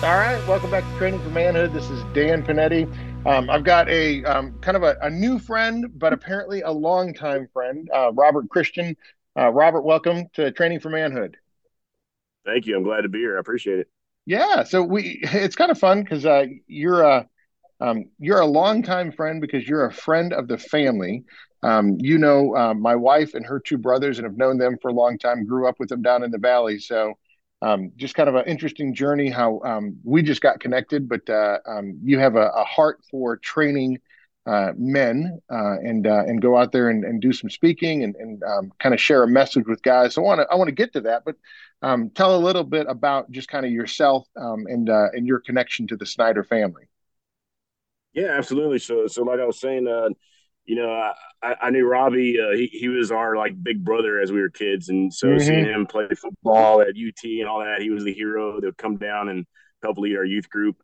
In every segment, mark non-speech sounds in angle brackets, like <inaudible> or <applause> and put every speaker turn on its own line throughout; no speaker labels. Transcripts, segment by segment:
All right, welcome back to Training for Manhood. This is Dan Panetti. Um, I've got a um, kind of a, a, new friend, but apparently a longtime friend, uh, Robert Christian. Uh, Robert, welcome to Training for Manhood.
Thank you. I'm glad to be here. I appreciate it.
Yeah, so we it's kind of fun because uh, you're a um, you're a longtime friend because you're a friend of the family. Um, you know uh, my wife and her two brothers and have known them for a long time. Grew up with them down in the valley, so um, just kind of an interesting journey how um, we just got connected. But uh, um, you have a, a, heart for training uh, men uh, and uh, and go out there and, and do some speaking and, and um, kind of share a message with guys. So I want to I want to get to that, but um, tell a little bit about just kind of yourself um, and uh, and your connection to the Snyder family.
Yeah, absolutely. So, so like I was saying, uh, you know, I, I knew Robbie. Uh, he he was our like big brother as we were kids, and so mm-hmm. seeing him play football at UT and all that, he was the hero that would come down and help lead our youth group.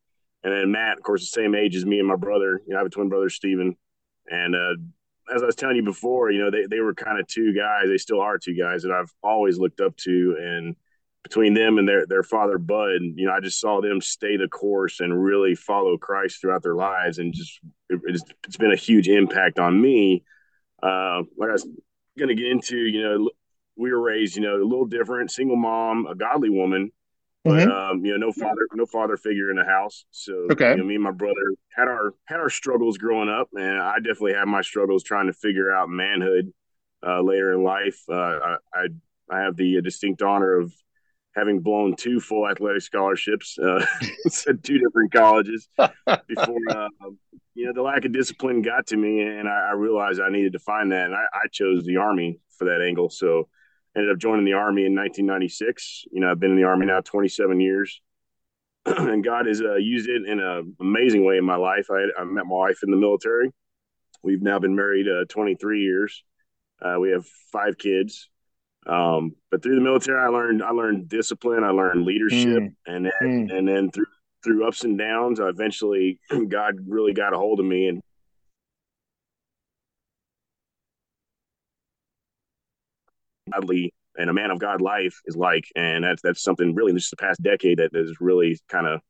And then Matt, of course, the same age as me and my brother. You know, I have a twin brother, Steven. And uh, as I was telling you before, you know, they, they were kind of two guys. They still are two guys that I've always looked up to. And between them and their their father Bud, you know, I just saw them stay the course and really follow Christ throughout their lives, and just it's, it's been a huge impact on me. Uh, like I was going to get into, you know, we were raised, you know, a little different, single mom, a godly woman, but mm-hmm. um, you know, no father, no father figure in the house. So, okay, you know, me and my brother had our had our struggles growing up, and I definitely had my struggles trying to figure out manhood uh, later in life. Uh, I, I I have the distinct honor of having blown two full athletic scholarships uh, <laughs> at two different colleges <laughs> before uh, you know the lack of discipline got to me, and I, I realized I needed to find that, and I, I, chose the army for that angle. So ended up joining the army in 1996. You know, I've been in the army now 27 years. <clears throat> and God has uh, used it in an amazing way in my life. I, I, met my wife in the military. We've now been married uh, 23 years. Uh, we have five kids. Um, but through the military, I learned I learned discipline, I learned leadership, mm. and then, mm. and then through through ups and downs, I eventually <clears throat> God really got a hold of me and godly and a man of God life is like, and that's that's something really just the past decade that has really kind of,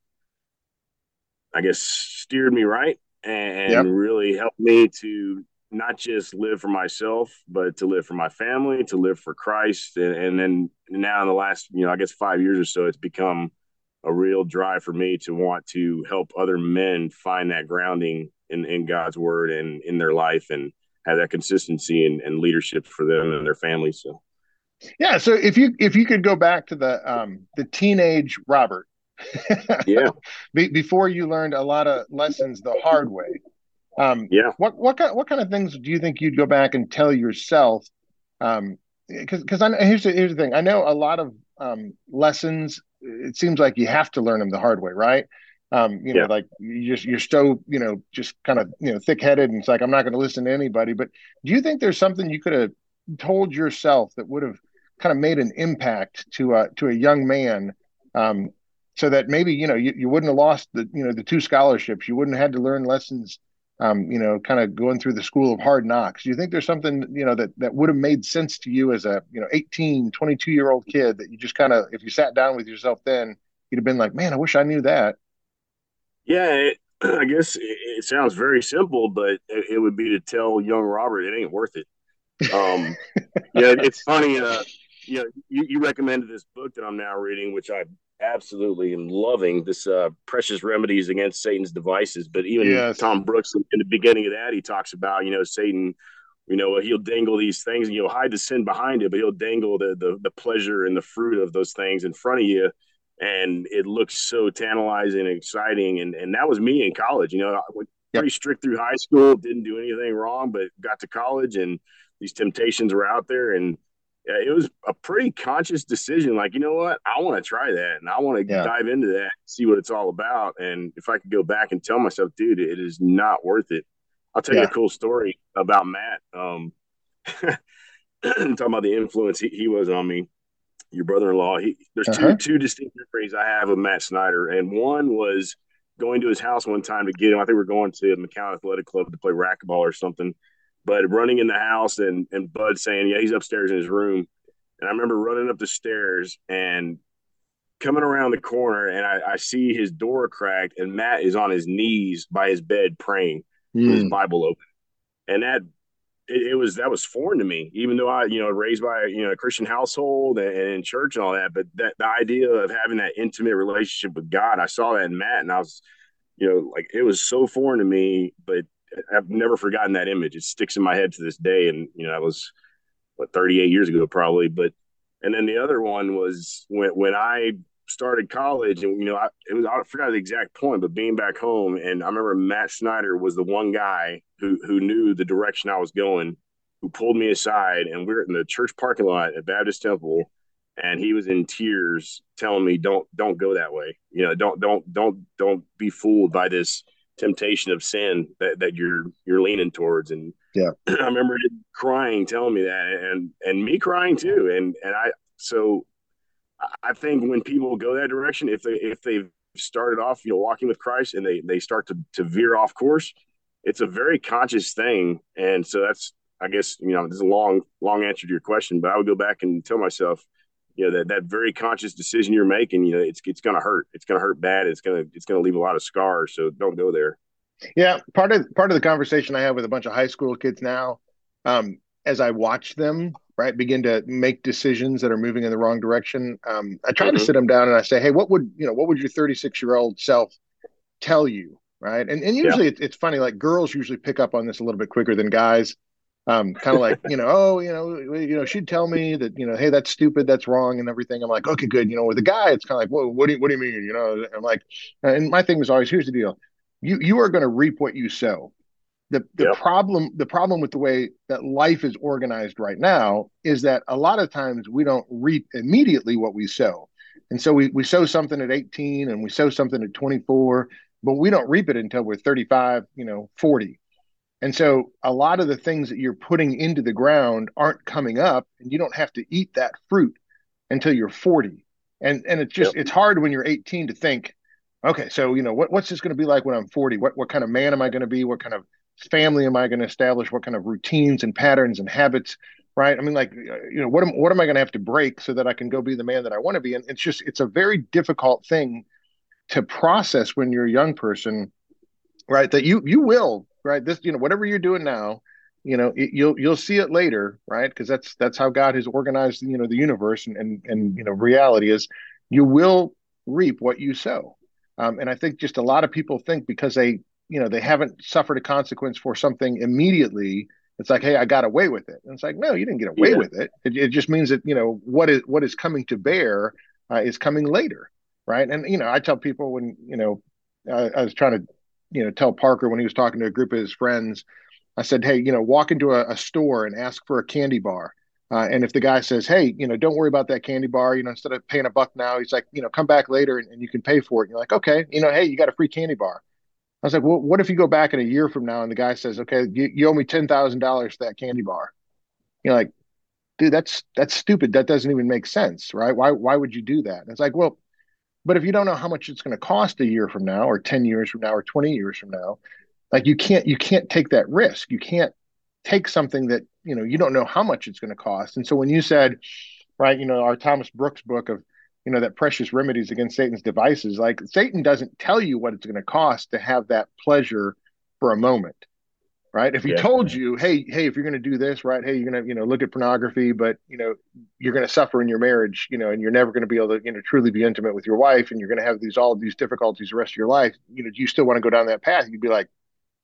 I guess, steered me right and yep. really helped me to not just live for myself, but to live for my family, to live for Christ. And, and, then now in the last, you know, I guess five years or so, it's become a real drive for me to want to help other men find that grounding in, in God's word and in their life and have that consistency and, and leadership for them and their families. So,
yeah. So if you, if you could go back to the, um, the teenage Robert, <laughs>
yeah,
Be, before you learned a lot of lessons the hard way, um, yeah. What what kind what kind of things do you think you'd go back and tell yourself? Um, because because I here's the, here's the thing. I know a lot of um, lessons. It seems like you have to learn them the hard way, right? Um, you know, yeah. like you just you're so you know just kind of you know thick headed, and it's like I'm not going to listen to anybody. But do you think there's something you could have told yourself that would have kind of made an impact to a to a young man um, so that maybe you know you, you wouldn't have lost the you know the two scholarships you wouldn't have had to learn lessons um, you know, kind of going through the school of hard knocks. Do you think there's something, you know, that, that would have made sense to you as a, you know, 18, 22 year old kid that you just kind of, if you sat down with yourself then, you'd have been like, man, I wish I knew that.
Yeah. It, <clears throat> I guess it, it, sounds very simple, but it, it, would be to tell young Robert it ain't worth it. Um, <laughs> yeah, it's funny. Uh, you know, you, you recommended this book that I'm now reading, which I absolutely am loving this uh, precious remedies against Satan's devices. But even yes. Tom Brooks in the beginning of that, he talks about you know Satan. You know he'll dangle these things, and you'll hide the sin behind it, but he'll dangle the, the the pleasure and the fruit of those things in front of you, and it looks so tantalizing and exciting. And and that was me in college. You know, I went pretty strict through high school, didn't do anything wrong, but got to college and these temptations were out there, and yeah, it was a pretty conscious decision. Like, you know what? I want to try that and I want to yeah. dive into that, see what it's all about. And if I could go back and tell myself, dude, it is not worth it. I'll tell yeah. you a cool story about Matt. Um, <clears throat> talking about the influence he, he, was on me. Your brother-in-law. He, there's uh-huh. two two distinct memories I have of Matt Snyder, and one was going to his house one time to get him. I think we are going to the McCown Athletic Club to play racquetball or something but running in the house and and Bud saying, "Yeah, he's upstairs in his room." And I remember running up the stairs and coming around the corner, and I, I see his door cracked, and Matt is on his knees by his bed praying mm. with his hmm. Bible open, and that it, it, was that was foreign to me, even though I you know raised by you know a Christian household and, and in church and all that. But that the idea of having that intimate relationship with God, I saw that in Matt, and I was you know like it was so foreign to me, but I've never forgotten that image. It sticks in my head to this day. And, you know, that was what, 38 years ago, probably. But, and then the other one was when, when I started college and, you know, I, it was, I forgot the exact point, but being back home. And I remember Matt Snyder was the one guy who, who knew the direction I was going, who pulled me aside. And we we're in the church parking lot at Baptist Temple and he was in tears telling me don't don't go that way you know don't don't don't don't be fooled by this temptation of sin that, that you're you're leaning towards. And
yeah. <clears throat>
I remember crying telling me that and and me crying too. And and i so i think when people go that direction if they if they've started off you know walking with christ and they they start to to veer off course it's a very conscious thing. And so that's i guess you know this is a long long answer to your question but i would go back and tell myself you know that that very conscious decision you're making you know it's it's going to hurt. It's going to hurt bad. It's going to it's going to leave a lot of scars. So don't go there.
Yeah. Part of part of the conversation i have with a bunch of high school kids now um, as i watch them right begin to make decisions that are moving in the wrong direction um, i try mm-hmm. to sit them down and i say hey what would you know what would your 36 year old self tell you? Right? And, and usually yeah. it's, it's funny like girls usually pick up on this a little bit quicker than guys um, kind of like you know, oh, you know, you know, she'd tell me that you know, hey, that's stupid, that's wrong, and everything. I'm like, okay, good. You know, with a guy, it's kind of like, well, what do you, what do you mean? You know, I'm like, and my thing was always, here's the deal, you you are going to reap what you sow. The the yep. problem the problem with the way that life is organized right now is that a lot of times we don't reap immediately what we sow. And so we, we sow something at 18 and we sow something at 24, but we don't reap it until we're 35, you know, 40 and so a lot of the things that you're putting into the ground aren't coming up and you don't have to eat that fruit until you're 40. And and it's just yep. it's hard when you're 18 to think, okay, so you know, what, what's this going to be like when I'm 40? What what kind of man am I going to be? What kind of family am I going to establish? What kind of routines and patterns and habits, right? I mean, like, uh, you know, what am what am I going to have to break so that I can go be the man that I want to be? And it's just it's a very difficult thing to process when you're a young person, right? That you you will right? This, you know, whatever you're doing now, you know, it, you'll you'll see it later, right? Because that's that's how God has organized, you know, the universe and and and you know, reality is you will reap what you sow. Um, and I think just a lot of people think because they, you know, they haven't suffered a consequence for something immediately, it's like, hey, I got away with it. And it's like, no, you didn't get away yeah. with it. it. it. just means that you know what is what is coming to bear uh, is coming later, right? And you know, I tell people when you know I, I was trying to you know tell Parker when he was talking to a group of his friends. I said, hey, you know, walk into a, a store and ask for a candy bar. Uh, and if the guy says, hey, you know, don't worry about that candy bar, you know, instead of paying a buck now, he's like, you know, come back later and, and you can pay for it. And you're like, okay, you know, hey, you got a free candy bar. I was like, well, what if you go back in a year from now and the guy says, okay, you, you owe me ten thousand dollars for that candy bar? You're like, dude, that's that's stupid. That doesn't even make sense, right? Why why would you do that? And it's like, well, but if you don't know how much it's going to cost a year from now, or ten years from now, or twenty years from now, like you can't you can't take that risk. You can't take something that you know you don't know how much it's going to cost. And so when you said, right, you know, our Thomas Brooks book of you know that precious remedies against Satan's devices, like Satan doesn't tell you what it's going to cost to have that pleasure for a moment right? If he yeah. told you, hey, hey, if you're going to do this, right? Hey, you're going to, you know, look at pornography, but you know, you're going to suffer in your marriage, you know, and you're never going to be able to, you know, truly be intimate with your wife, and you're going to have these all of these difficulties the rest of your life. You know, do you still want to go down that path? You'd be like,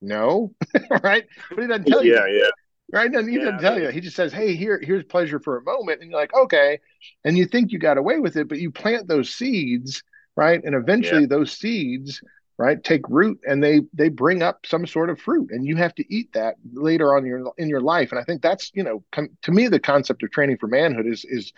no, <laughs> right? But he doesn't tell
you.
Yeah,
yeah.
Right? And he yeah, doesn't tell you. He just says, "Hey, here, here's pleasure for a moment," and you're like, "Okay," and you think you got away with it, but you plant those seeds, right? And eventually, yeah. those seeds right? Take root and they they bring up some sort of fruit and you have to eat that later on in your in your life. And i think that's you know com- to me the concept of training for manhood is is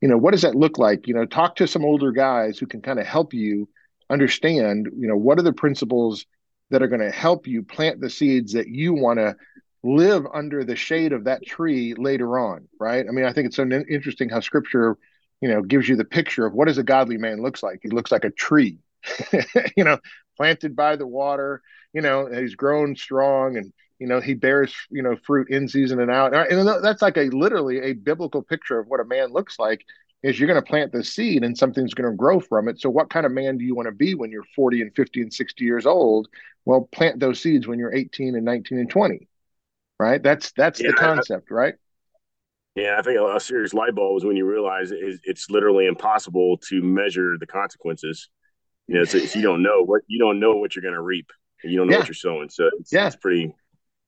you know what does that look like? You know talk to some older guys who can kind of help you understand you know what are the principles that are going to help you plant the seeds that you want to live under the shade of that tree later on right? I mean i think it's so interesting how scripture you know gives you the picture of what does a godly man looks like? He looks like a tree <laughs> you know planted by the water you know he's grown strong and you know he bears you know fruit in season and out. And that's like a literally a biblical picture of what a man looks like is you're going to plant the seed and something's going to grow from it. So what kind of man do you want to be when you're 40 and 50 and 60 years old? Well plant those seeds when you're 18 and 19 and 20 right? That's that's yeah, the concept right?
Yeah i think a, serious light bulb is when you realize it's literally impossible to measure the consequences you know so, you don't know what you don't know what you're going to reap and you don't know yeah. what you're sowing so it's, yeah. it's pretty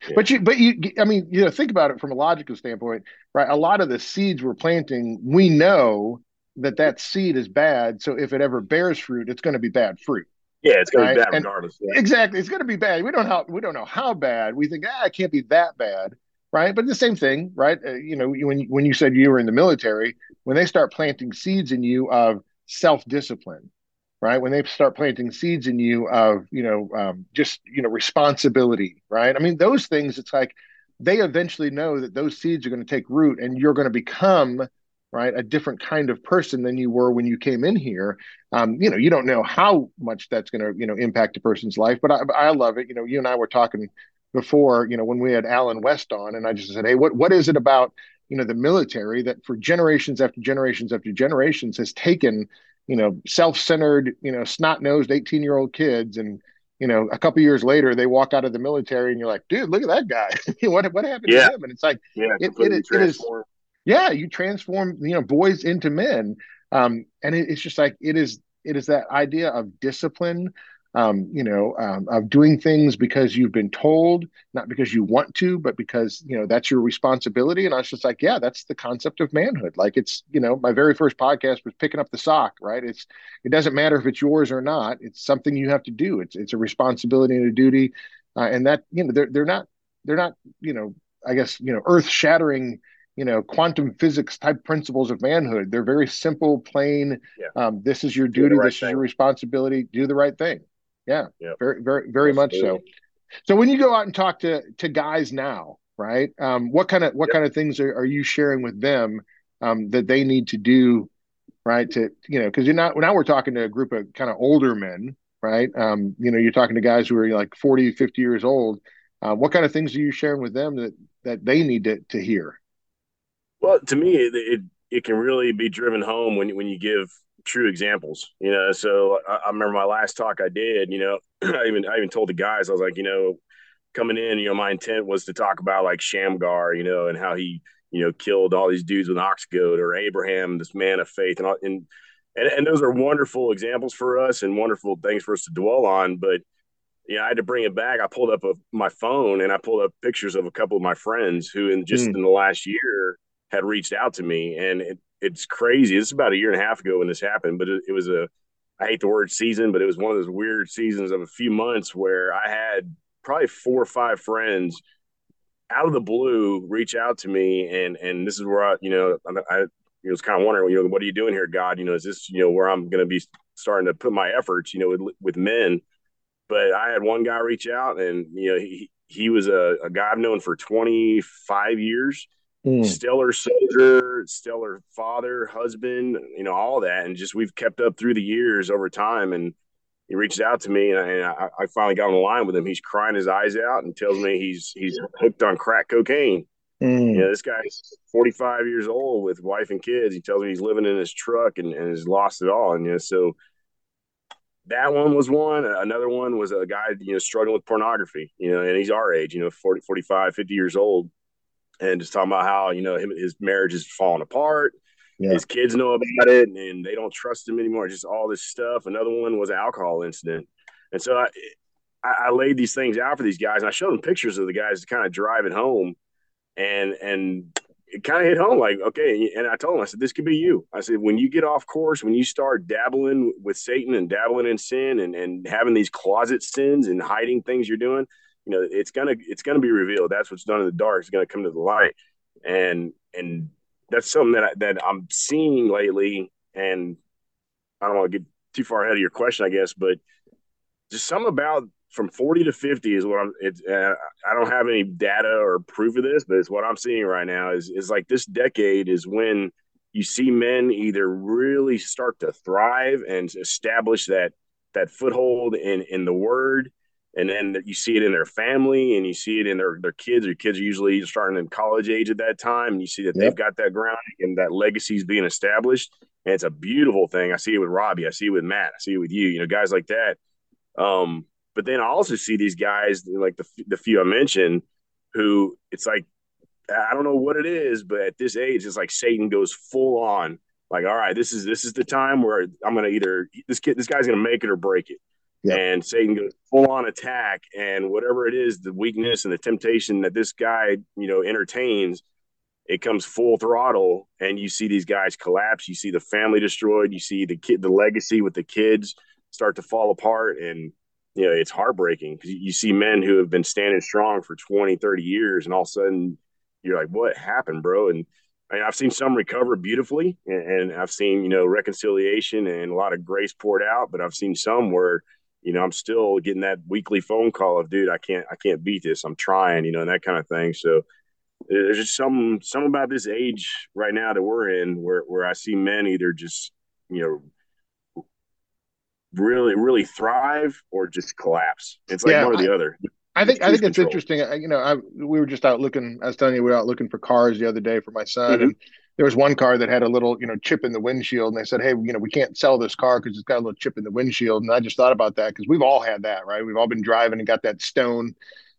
yeah. But you, but you, I mean, you know, think about it from a logical standpoint, right? A lot of the seeds we're planting, we know that that seed is bad. So if it ever bears fruit, it's going to be bad fruit.
Yeah, it's going right? to be bad regardless. Yeah.
Exactly, it's going to be bad. We don't how we don't know how bad. We think ah, it can't be that bad, right? But the same thing, right? Uh, you know, when when you said you were in the military, when they start planting seeds in you of self discipline, right? When they start planting seeds in you of you know um, just you know responsibility right? I mean those things it's like they eventually know that those seeds are going to take root and you're going to become right a different kind of person than you were when you came in here. Um, you know you don't know how much that's going to you know impact a person's life but I, I love it. You know you and i were talking before you know when we had Allen West on and i just said hey what what is it about you know the military that for generations after generations after generations has taken you know, self-centered, you know, snot-nosed 18-year-old kids and you know, a couple years later, they walk out of the military, and you're like, "Dude, look at that guy! <laughs> what what happened yeah. to him?" And it's like, yeah, it, it, it, it is, yeah, you transform you know boys into men, um, and it, it's just like it is. It is that idea of discipline, um, you know, um, of doing things because you've been told, not because you want to, but because you know that's your responsibility. And I was just like, yeah, that's the concept of manhood. Like it's, you know, my very first podcast was picking up the sock, right? It's it doesn't matter if it's yours or not. It's something you have to do. It's it's a responsibility and a duty, uh, and that you know they're they're not they're not you know I guess you know earth shattering you know quantum physics type principles of manhood they're very simple plain yeah. um, this is your duty right this thing. is your responsibility do the right thing yeah, very, very, very much so. So when you go out and talk to to guys now, right? Um, what kind of what yep. kind of things are, are you sharing with them um, that they need to do, right? To you know, because you're not now we're talking to a group of kind of older men, right? Um, you know, you're talking to guys who are like 40, 50 years old. Uh, what kind of things are you sharing with them that that they need to to hear?
Well, to me, it, it it can really be driven home when when you give true examples, you know. So I, I, remember my last talk I did, you know, <clears throat> I even I even told the guys I was like, you know, coming in, you know, my intent was to talk about like Shamgar, you know, and how he, you know, killed all these dudes with an ox goad, or Abraham, this man of faith, and all, and and, and those are wonderful examples for us and wonderful things for us to dwell on, but. Yeah, I had to bring it back. I pulled up a, my phone and I pulled up pictures of a couple of my friends who, in just mm. in the last year, had reached out to me, and it, it's crazy. It's about a year and a half ago when this happened, but it, it, was a I hate the word season, but it was one of those weird seasons of a few months where I had probably four or five friends out of the blue reach out to me, and and this is where I you know I, I was kind of wondering you know what are you doing here, God? You know, is this you know where I'm going to be starting to put my efforts you know with with men? But I had one guy reach out, and you know he he was a, a guy I've known for 25 years mm. stellar soldier, stellar father, husband, you know, all that. And just we've kept up through the years over time. And he reaches out to me and I, I finally got on the line with him. He's crying his eyes out and tells me he's he's hooked on crack cocaine. Mm. You know, this guy's 45 years old with wife and kids. He tells me he's living in his truck and, and has lost it all. And you know, so that one was one. Another one was a guy, you know, struggling with pornography, you know, and he's our age, you know, 40, 45, 50 years old and just talking about how you know him his marriage is falling apart. Yeah. His kids know about it, and they don't trust him anymore. Just all this stuff. Another one was an alcohol incident, and so I, I, laid these things out for these guys, and I showed them pictures of the guys kind of driving home, and and it kind of hit home like, okay. And I told him, I said, this could be you. I said, when you get off course, when you start dabbling with Satan and dabbling in sin and, and having these closet sins and hiding things you're doing, you know, it's gonna it's gonna be revealed. That's what's done in the dark is gonna come to the light. And and that's something that I, that I'm seeing lately. And I don't want to get too far ahead of your question, I guess, but just something about from 40 to 50 is what I'm it's uh, I don't have any data or proof of this, but it's what I'm seeing right now is is like this decade is when you see men either really start to thrive and establish that that foothold in in the word and then you see it in their family and you see it in their, their kids their kids are usually starting in college age at that time and you see that yep. they've got that grounding and that legacy is being established and it's a beautiful thing i see it with robbie i see it with matt i see it with you you know guys like that um, but then I also see these guys like the the few I mentioned who it's like I don't know what it is, but at this age, it's like Satan goes full on. Like, all right, this is this is the time where I'm gonna either this kid this guy's gonna make it or break it. Yep. And Satan goes full on attack, and whatever it is, the weakness and the temptation that this guy, you know, entertains, it comes full throttle, and you see these guys collapse. You see the family destroyed. You see the kid, the legacy with the kids start to fall apart, and you know, it's heartbreaking because you see men who have been standing strong for 20, 30 years, and all of a sudden you're like, what happened, bro? And I mean, I've seen some recover beautifully, and, and, I've seen, you know, reconciliation and a lot of grace poured out, but I've seen some where, you know, I'm still getting that weekly phone call of, dude, I can't, I can't beat this. I'm trying, you know, and that kind of thing. So there's just some, some about this age right now that we're in where, where I see men either just, you know, really really thrive or just collapse. It's like yeah, one or the I, other.
I think I think it's interesting. You know, I, we were just out looking. I was telling you, we were out looking for cars the other day for my son, mm-hmm. and there was one car that had a little, you know, chip in the windshield, and they said, "Hey, you know, we can't sell this car because it's got a little chip in the windshield." And I just thought about that because we've all had that, right? We've all been driving and got that stone,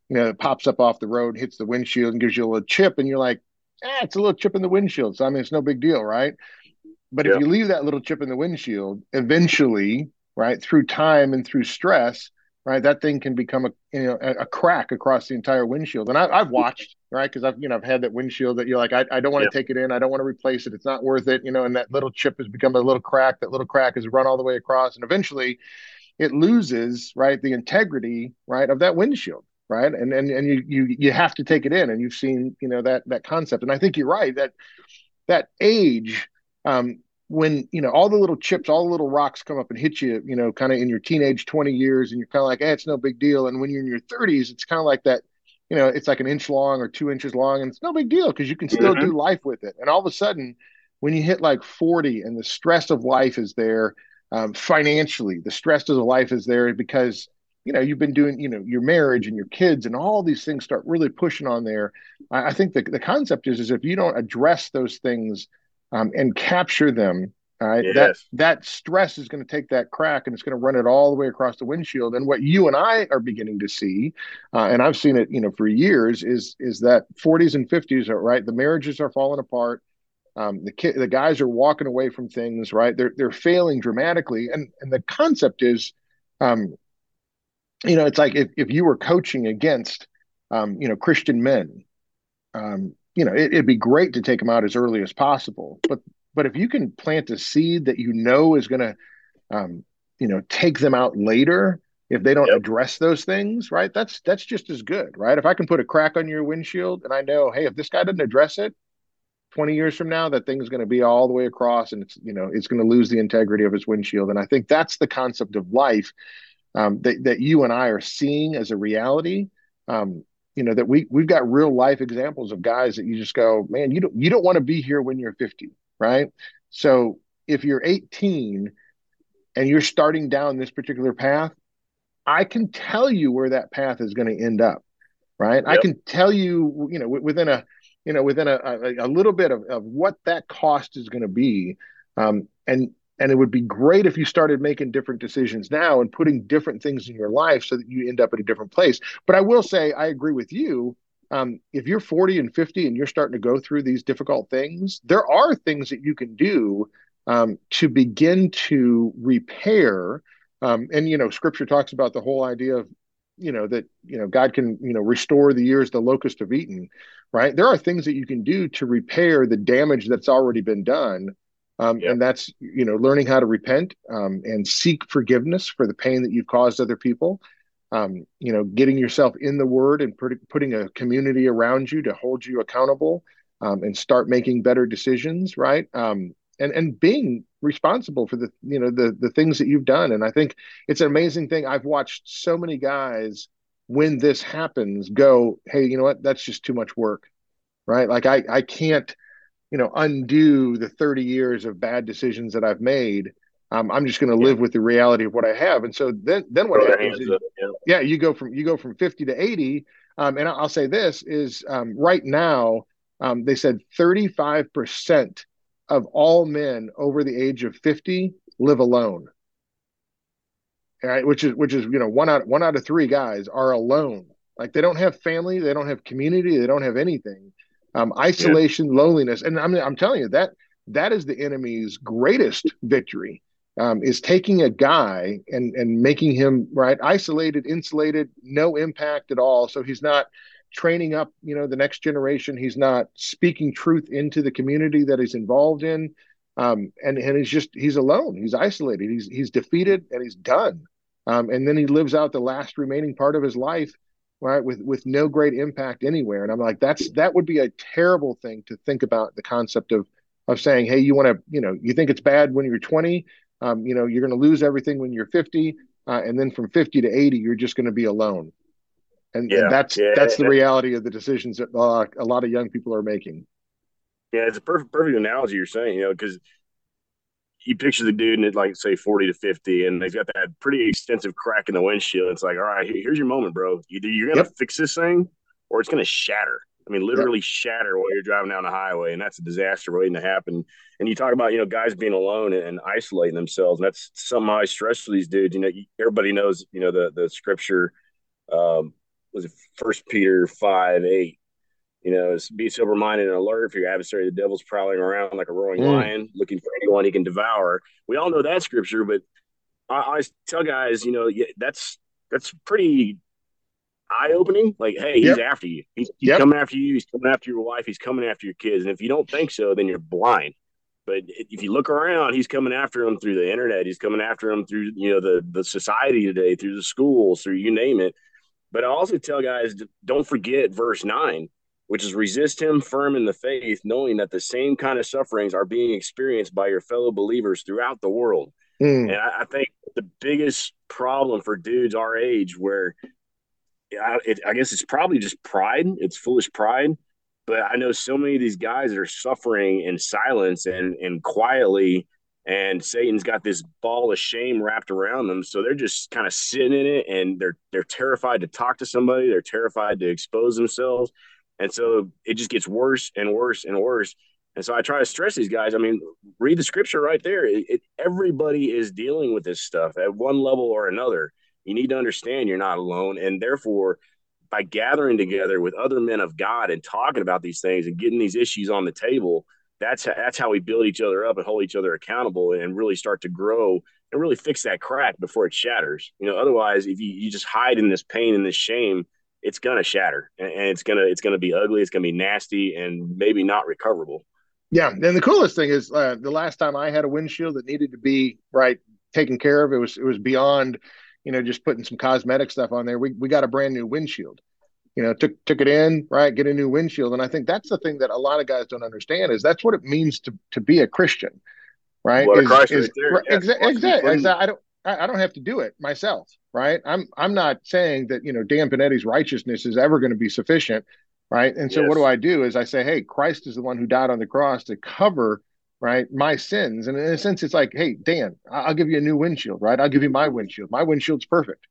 you know, it pops up off the road, hits the windshield, and gives you a little chip, and you're like, "Ah, it's a little chip in the windshield." So I mean, it's no big deal, right? But yeah. if you leave that little chip in the windshield, eventually right through time and through stress right that thing can become a you know a, a crack across the entire windshield and I, have watched right? Because i've you know i've had that windshield that you're like i, I don't want to take it in. I don't want to replace it. It's not worth it you know and that little chip has become a little crack. That little crack has run all the way across and eventually it loses right the integrity right of that windshield right? And and, and you you you have to take it in and you've seen you know that that concept. And i think you're right that that age um, when you know all the little chips all the little rocks come up and hit you you know kind of in your teenage 20 years and you're kind of like hey it's no big deal. And when you're in your 30s it's kind of like that you know it's like an inch long or two inches long and it's no big deal because you can still mm-hmm. do life with it and all of a sudden when you hit like 40 and the stress of life is there um, financially the stress of the life is there because you know you've been doing you know your marriage and your kids and all these things start really pushing on there i, I think the, the concept is is if you don't address those things um, and capture them. Right? Yes. That that stress is going to take that crack and it's going to run it all the way across the windshield. And what you and I are beginning to see, uh, and I've seen it, you know, for years, is is that 40s and 50s are right. The marriages are falling apart. Um, the ki- the guys are walking away from things. Right, they're they're failing dramatically. And and the concept is, um, you know, it's like if if you were coaching against, um, you know, Christian men, um, you know, it, would be great to take them out as early as possible. But but if you can plant a seed that you know is going to, um, you know, take them out later if they don't yep. address those things, right? That's that's just as good, right? If I can put a crack on your windshield and I know, hey, if this guy doesn't address it, 20 years from now, that thing's going to be all the way across and it's, you know, it's going to lose the integrity of his windshield. And I think that's the concept of life um, that, that you and I are seeing as a reality. Um, you know that we we've got real life examples of guys that you just go man you don't you don't want to be here when you're 50 right so if you're 18 and you're starting down this particular path i can tell you where that path is going to end up right yep. i can tell you you know within a you know within a, a, a little bit of, of what that cost is going to be um, and and it would be great if you started making different decisions now and putting different things in your life so that you end up at a different place. But I will say, I agree with you. Um, if you're 40 and 50 and you're starting to go through these difficult things, there are things that you can do um, to begin to repair. Um, and, you know, scripture talks about the whole idea of you know that you know God can you know restore the years the locust have eaten, right? There are things that you can do to repair the damage that's already been done, um, yep. and that's you know learning how to repent um, and seek forgiveness for the pain that you've caused other people. Um, you know, getting yourself in the Word and put, putting a community around you to hold you accountable um, and start making better decisions, right? Um, and and being responsible for the you know the the things that you've done. And i think it's an amazing thing. I've watched so many guys when this happens go hey you know what? That's just too much work right? Like i i can't you know undo the 30 years of bad decisions that i've made um, i'm just going to yeah. live with the reality of what i have and so then then what happens is, yeah. yeah. you go from you go from 50 to 80 um, and i'll say this is um, right now um, they said 35% of all men over the age of 50 live alone. Right, which is which is you know one out one out of three guys are alone. Like they don't have family, they don't have community, they don't have anything. Um, isolation, yeah. loneliness, and I'm I'm telling you that that is the enemy's greatest victory. Um, is taking a guy and and making him right isolated, insulated, no impact at all. So he's not training up you know the next generation. He's not speaking truth into the community that he's involved in. Um, and and he's just he's alone. He's isolated. He's he's defeated and he's done. Um, and then he lives out the last remaining part of his life right with with no great impact anywhere. And i'm like that's that would be a terrible thing to think about the concept of of saying hey you want to you know you think it's bad when you're 20 um, you know you're going to lose everything when you're 50 uh, and then from 50 to 80 you're just going to be alone. And, yeah, and that's yeah, that's the reality of the decisions that uh, a lot of young people are making.
Yeah, it's a perfect perfect analogy you're saying, you know, because you picture the dude at like say 40 to 50 and they've got that pretty extensive crack in the windshield. It's like all right here's your moment bro. Either you're gonna yep. fix this thing or it's gonna shatter i mean literally yep. shatter while you're driving down the highway and that's a disaster waiting to happen and you talk about you know guys being alone and, and isolating themselves and that's something i stress to these dudes you know everybody knows you know the the scripture um, was First Peter five eight. You know, be sober minded and alert for your adversary, the devil's prowling around like a roaring mm. lion, looking for anyone he can devour. We all know that scripture, but I, I tell guys, you know, that's that's pretty eye opening. Like, hey, he's yep. after you. He's, he's yep. coming after you. He's coming after your wife. He's coming after your kids. And if you don't think so, then you're blind. But if you look around, he's coming after them through the internet. He's coming after them through you know the the society today, through the schools, through you name it. But I also tell guys don't forget verse nine, which is resist him firm in the faith, knowing that the same kind of sufferings are being experienced by your fellow believers throughout the world. Mm. And I, I, think the biggest problem for dudes our age, where I, it, I guess it's probably just pride, it's foolish pride. But I know so many of these guys are suffering in silence and and quietly and Satan's got this ball of shame wrapped around them. So they're just kind of sitting in it and they're they're terrified to talk to somebody. They're terrified to expose themselves. And so it just gets worse and worse and worse. And so I try to stress these guys. I mean, read the scripture right there. It, it, everybody is dealing with this stuff at one level or another. You need to understand you're not alone. And therefore, by gathering together with other men of God and talking about these things and getting these issues on the table – that's that's how we build each other up and hold each other accountable and really start to grow and really fix that crack before it shatters. You know, otherwise, if you, you just hide in this pain and this shame, it's gonna shatter and, and it's gonna it's gonna be ugly. It's gonna be nasty and maybe not recoverable.
Yeah, and the coolest thing is uh, the last time I had a windshield that needed to be right taken care of, it was it was beyond, you know, just putting some cosmetic stuff on there. We we got a brand new windshield you know, took took it in, right, get a new windshield. And I think that's the thing that a lot of guys don't understand is that's what it means to to be a Christian, right?
Well, is, is, yeah.
Exactly. Exa- I don't I don't have to do it myself, right? I'm I'm not saying that you know Dan Panetti's righteousness is ever going to be sufficient, right? And so yes. what do I do? Is I say, hey, Christ is the one who died on the cross to cover right my sins, and in a sense, it's like, hey, Dan, I'll give you a new windshield, right? I'll give you my windshield. My windshield's perfect,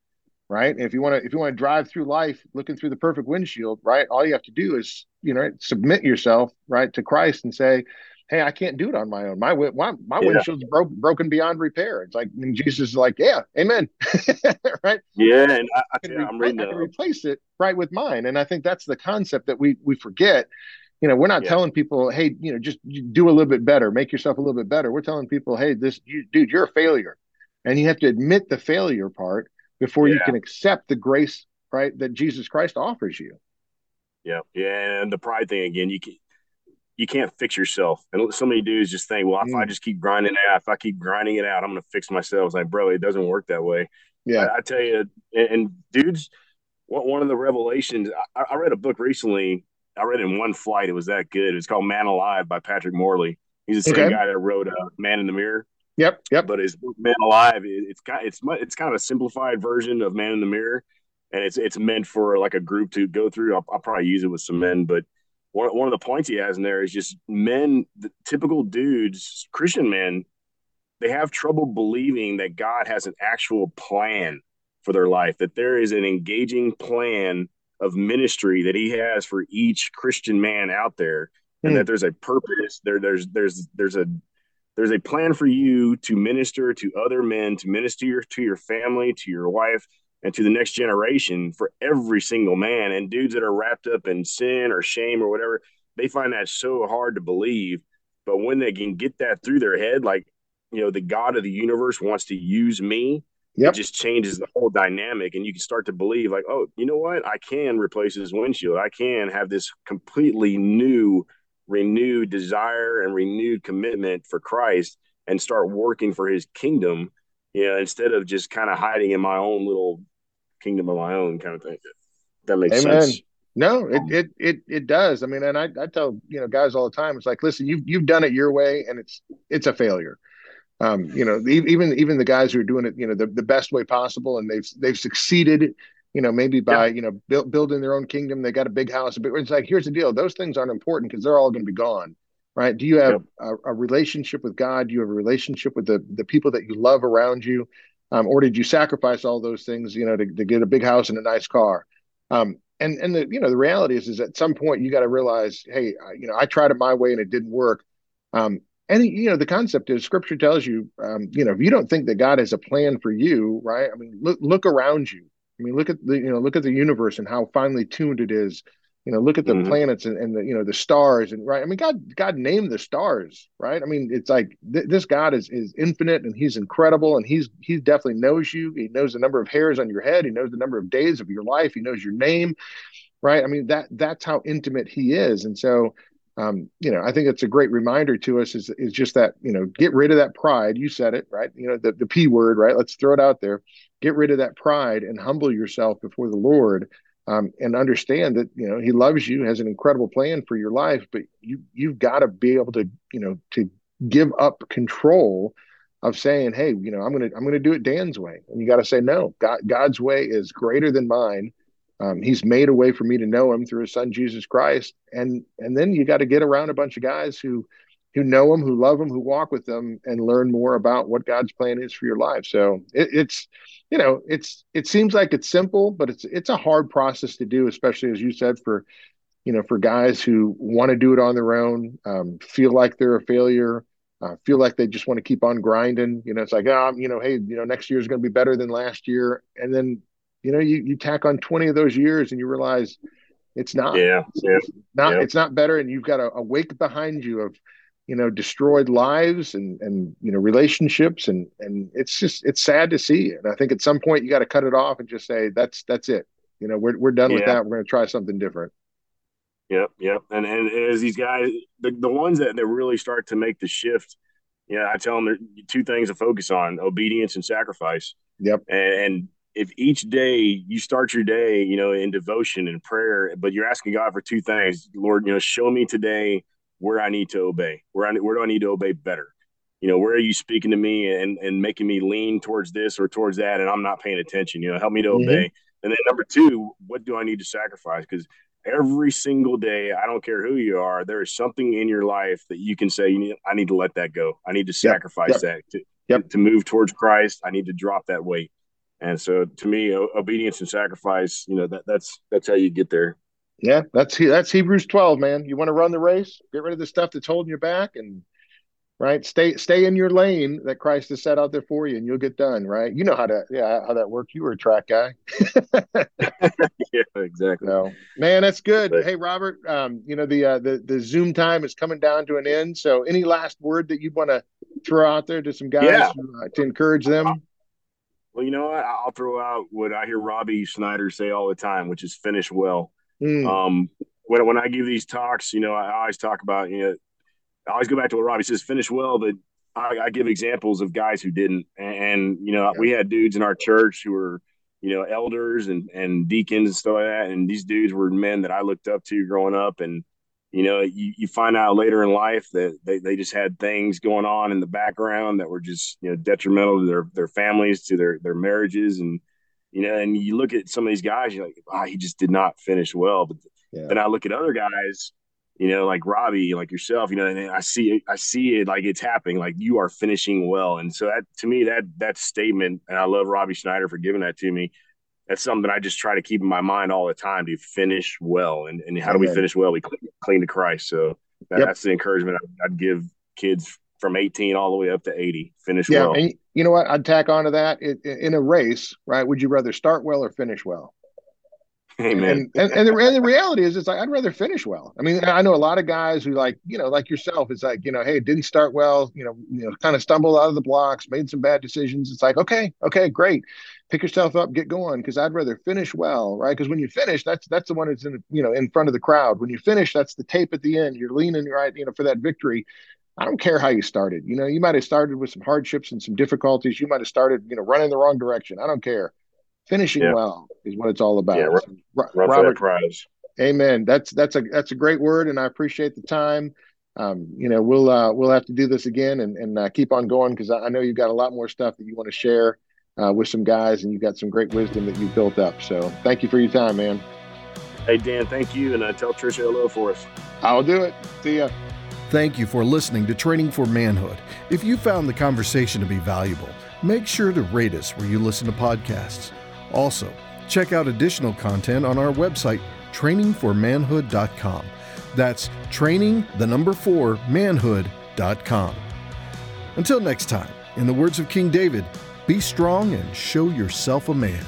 right? if you want to if you want to drive through life looking through the perfect windshield, right? All you have to do is you know submit yourself right to Christ and say, "Hey, I can't do it on my own. My my, my yeah. windshield's broke, broken beyond repair." It's like and Jesus is like, "Yeah, Amen." <laughs> right?
Yeah, and I, I, yeah, I'm reading. I
can replace it right with mine, and I think that's the concept that we we forget. You know, we're not yeah. telling people, "Hey, you know, just do a little bit better, make yourself a little bit better." We're telling people, "Hey, this you, dude, you're a failure." And you have to admit the failure part before yeah. you can accept the grace right that Jesus Christ offers you.
Yeah, yeah, and the pride thing again. You can you can't fix yourself, and so many dudes just think, well, if mm. I just keep grinding it out, if I keep grinding it out, I'm going to fix myself. It's like, bro, it doesn't work that way. Yeah, I, I tell you, and, and, dudes, one of the revelations. I, I read a book recently. I read it in one flight. It was that good. It's called Man Alive by Patrick Morley. He's the same okay. guy that wrote uh, Man in the Mirror.
Yep, yep.
But his book Man Alive, it's got it's it's kind of a simplified version of Man in the Mirror, and it's it's meant for like a group to go through. I'll, I'll probably use it with some men, but one one of the points he has in there is just men, the typical dudes, Christian men, they have trouble believing that God has an actual plan for their life, that there is an engaging plan of ministry that He has for each Christian man out there, and that hmm. there's a purpose. There, there's there's there's a there's a plan for you to minister to other men, to minister to your family, to your wife, and to the next generation for every single man. And dudes that are wrapped up in sin or shame or whatever, they find that so hard to believe. But when they can get that through their head, like, you know, the God of the universe wants to use me, yep. it just changes the whole dynamic. And you can start to believe, like, oh, you know what? I can replace this windshield. I can have this completely new renewed desire and renewed commitment for Christ and start working for his kingdom, you know, instead of just kind of hiding in my own little kingdom of my own kind of thing. That makes Amen. sense.
No, it, um, it it it does. I mean, and I, I tell you know guys all the time, it's like, listen, you've you've done it your way, and it's it's a failure. Um, you know, even even the guys who are doing it, you know, the, the best way possible, and they've they've succeeded you know, maybe by, yeah. you know, build, building their own kingdom. They got a big house, but it's like, here's the deal. Those things aren't important because they're all going to be gone. Right. Do you have a, a, relationship with God? Do you have a relationship with the, the people that you love around you? Um, or did you sacrifice all those things, you know, to, to get a big house and a nice car? Um, and, and the, you know, the reality is, is at some point you got to realize, Hey, you know, I tried it my way and it didn't work. Um, and you know the concept is scripture tells you um, you know if you don't think that god has a plan for you right i mean look look around you I mean, look at the you know look at the universe and how finely tuned it is. You know, look at the mm-hmm. planets and, and the you know the stars and right. I mean, God God named the stars, right? I mean, it's like th- this God is is infinite and He's incredible and He's He definitely knows you. He knows the number of hairs on your head. He knows the number of days of your life. He knows your name, right? I mean that that's how intimate He is. And so, um, you know, I think it's a great reminder to us is is just that you know get rid of that pride. You said it right. You know the the p word, right? Let's throw it out there get rid of that pride and humble yourself before the Lord um, and understand that you know He loves you, has an incredible plan for your life, but you you've got to be able to you know to give up control of saying, hey, you know, I'm gonna I'm gonna do it Dan's way, and you got to say no. God, God's way is greater than mine. Um, he's made a way for me to know Him through His Son Jesus Christ, and and then you got to get around a bunch of guys who who know Him, who love Him, who walk with Him, and learn more about what God's plan is for your life. So it, it's you know it's it seems like it's simple but it's it's a hard process to do especially as you said for you know for guys who want to do it on their own um, feel like they're a failure uh, feel like they just want to keep on grinding. You know it's like oh, you know hey you know next year is going to be better than last year. And then you know you, you tack on 20 of those years and you realize it's not.
Yeah, yeah
it's not yeah. it's not better and you've got a, a wake behind you of you know destroyed lives and and you know relationships and and it's just it's sad to see. And i think at some point you got to cut it off and just say that's that's it. You know we're, we're done yeah. with that. We're going to try something different.
Yep yep. And and as these guys the, the ones that, that really start to make the shift yeah you know, i tell them there two things to focus on obedience and sacrifice.
Yep.
And, and if each day you start your day you know in devotion and prayer but you're asking god for two things lord you know show me today where I need to obey, where I where do I need to obey better? You know, where are you speaking to me and and making me lean towards this or towards that, and I'm not paying attention. You know, help me to mm-hmm. obey. And then number two, what do I need to sacrifice? Because every single day, I don't care who you are, there is something in your life that you can say, you need, I need to let that go. I need to sacrifice yep. that to, yep. to move towards Christ. I need to drop that weight. And so, to me, obedience and sacrifice, you know, that that's that's how you get there.
Yeah, that's that's Hebrews 12, man. You want to run the race, get rid of the stuff that's holding you back and right, stay stay in your lane that Christ has set out there for you and you'll get done, right? You know how to yeah, how that works. You were a track guy. <laughs>
yeah, exactly.
So, man, that's good. But, hey Robert, um, you know the uh, the the Zoom time is coming down to an end. So any last word that you want to throw out there to some guys yeah. to, uh, to encourage them?
Well, you know what? I'll throw out what I hear Robbie Snyder say all the time, which is finish well. Mm. Um, when when I give these talks, you know, I always talk about you know, I always go back to what Robbie says: finish well, but I, I give examples of guys who didn't. And, and you know, yeah. we had dudes in our church who were you know elders and and deacons and stuff like that, and these dudes were men that I looked up to growing up, and you know, you, you find out later in life that they, they just had things going on in the background that were just, you know, detrimental to their, their families, to their, their marriages. And, you know, and you look at some of these guys, you're like, ah, oh, he just did not finish well. But yeah. then I look at other guys, you know, like Robbie, like yourself, you know, and I see it, I see it like it's happening, like you are finishing well. And so that, to me, that, that statement, and I love Robbie Snyder for giving that to me that's something I just try to keep in my mind all the time to finish well. And, and how do we finish well? We clean, clean to Christ. So that, yep. that's the encouragement I'd, give kids from 18 all the way up to 80. Finish yeah, well.
And you know what? I'd tack on to that it, in a race, right? Would you rather start well or finish well?
Amen.
And, and, and, the, and the reality is, it's like I'd rather finish well. I mean, I know a lot of guys who like, you know, like yourself. It's like, you know, hey, didn't start well. You know, you know, kind of stumbled out of the blocks, made some bad decisions. It's like, okay, okay, great, pick yourself up, get going. Because I'd rather finish well, right? Because when you finish, that's that's the one that's in, you know, in front of the crowd. When you finish, that's the tape at the end. You're leaning right, you know, for that victory. I don't care how you started. You know, you might have started with some hardships and some difficulties. You might have started, you know, running the wrong direction. I don't care finishing yeah. well is what it's all about. Yeah,
run, run Robert, prize.
Amen. That's that's a that's a great word, and I appreciate the time. Um, you know, we'll uh, we'll have to do this again and and uh, keep on going because I, I, know you've got a lot more stuff that you want to share uh, with some guys, and you've got some great wisdom that you've built up. So, thank you for your time, man.
Hey Dan, thank you, and uh, tell Trisha hello for us.
I'll do it. See ya.
Thank you for listening to Training for Manhood. If you found the conversation to be valuable, make sure to rate us where you listen to podcasts. Also, check out additional content on our website, training4manhood.com. That's training, the number four, manhood.com. Until next time, in the words of King David, be strong and show yourself a man.